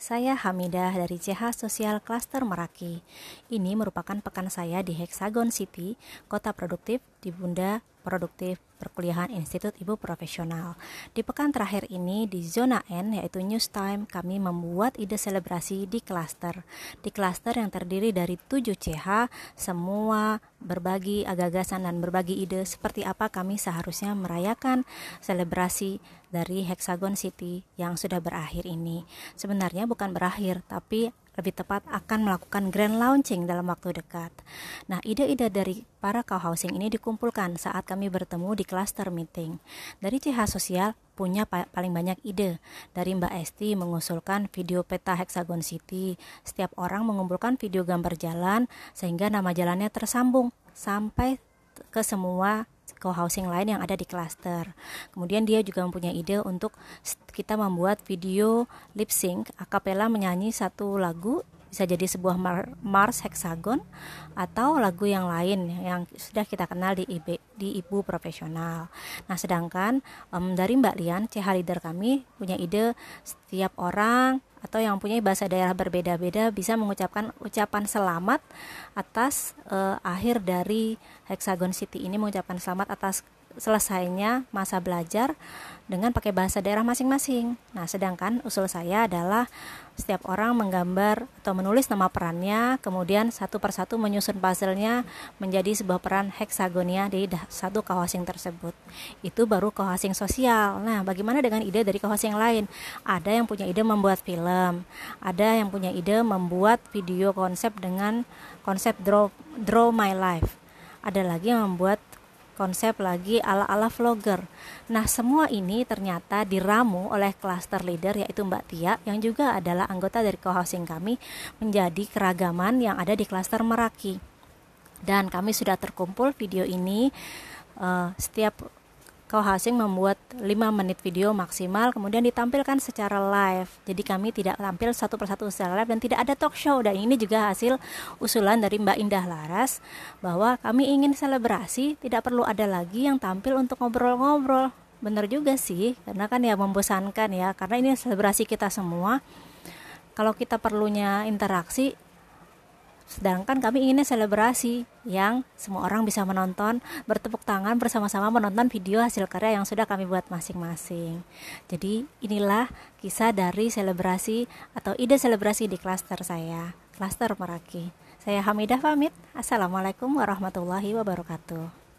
Saya Hamidah dari CH Sosial Cluster Meraki. Ini merupakan pekan saya di Hexagon City, kota produktif di Bunda Produktif Perkuliahan Institut Ibu Profesional. Di pekan terakhir ini di zona N yaitu News Time kami membuat ide selebrasi di klaster. Di klaster yang terdiri dari 7 CH, semua berbagi gagasan dan berbagi ide seperti apa kami seharusnya merayakan selebrasi dari Hexagon City yang sudah berakhir ini. Sebenarnya bukan berakhir, tapi lebih tepat akan melakukan grand launching dalam waktu dekat. Nah, ide-ide dari para co-housing ini dikumpulkan saat kami bertemu di cluster meeting. Dari CH Sosial punya paling banyak ide. Dari Mbak Esti mengusulkan video peta Hexagon City. Setiap orang mengumpulkan video gambar jalan sehingga nama jalannya tersambung sampai ke semua co-housing lain yang ada di cluster. Kemudian dia juga mempunyai ide untuk kita membuat video lip sync akapela menyanyi satu lagu bisa jadi sebuah Mars hexagon atau lagu yang lain yang sudah kita kenal di IB, di ibu profesional. Nah, sedangkan um, dari Mbak Lian, CH leader kami punya ide setiap orang atau yang punya bahasa daerah berbeda-beda bisa mengucapkan ucapan selamat atas uh, akhir dari Hexagon City. Ini mengucapkan selamat atas selesainya masa belajar dengan pakai bahasa daerah masing-masing. Nah, sedangkan usul saya adalah setiap orang menggambar atau menulis nama perannya, kemudian satu persatu menyusun puzzle-nya menjadi sebuah peran heksagonia di satu kohosing tersebut. Itu baru kohosing sosial. Nah, bagaimana dengan ide dari kohosing lain? Ada yang punya ide membuat film, ada yang punya ide membuat video konsep dengan konsep draw draw my life. Ada lagi yang membuat konsep lagi ala-ala vlogger. Nah, semua ini ternyata diramu oleh cluster leader yaitu Mbak Tia yang juga adalah anggota dari co-housing kami menjadi keragaman yang ada di cluster Meraki. Dan kami sudah terkumpul video ini uh, setiap co-housing membuat 5 menit video maksimal kemudian ditampilkan secara live. Jadi kami tidak tampil satu persatu secara live dan tidak ada talk show dan ini juga hasil usulan dari Mbak Indah Laras bahwa kami ingin selebrasi tidak perlu ada lagi yang tampil untuk ngobrol-ngobrol. Bener juga sih, karena kan ya membosankan ya, karena ini selebrasi kita semua. Kalau kita perlunya interaksi, Sedangkan kami ingin selebrasi yang semua orang bisa menonton, bertepuk tangan bersama-sama menonton video hasil karya yang sudah kami buat masing-masing. Jadi inilah kisah dari selebrasi atau ide selebrasi di klaster saya, klaster Meraki. Saya Hamidah pamit. Assalamualaikum warahmatullahi wabarakatuh.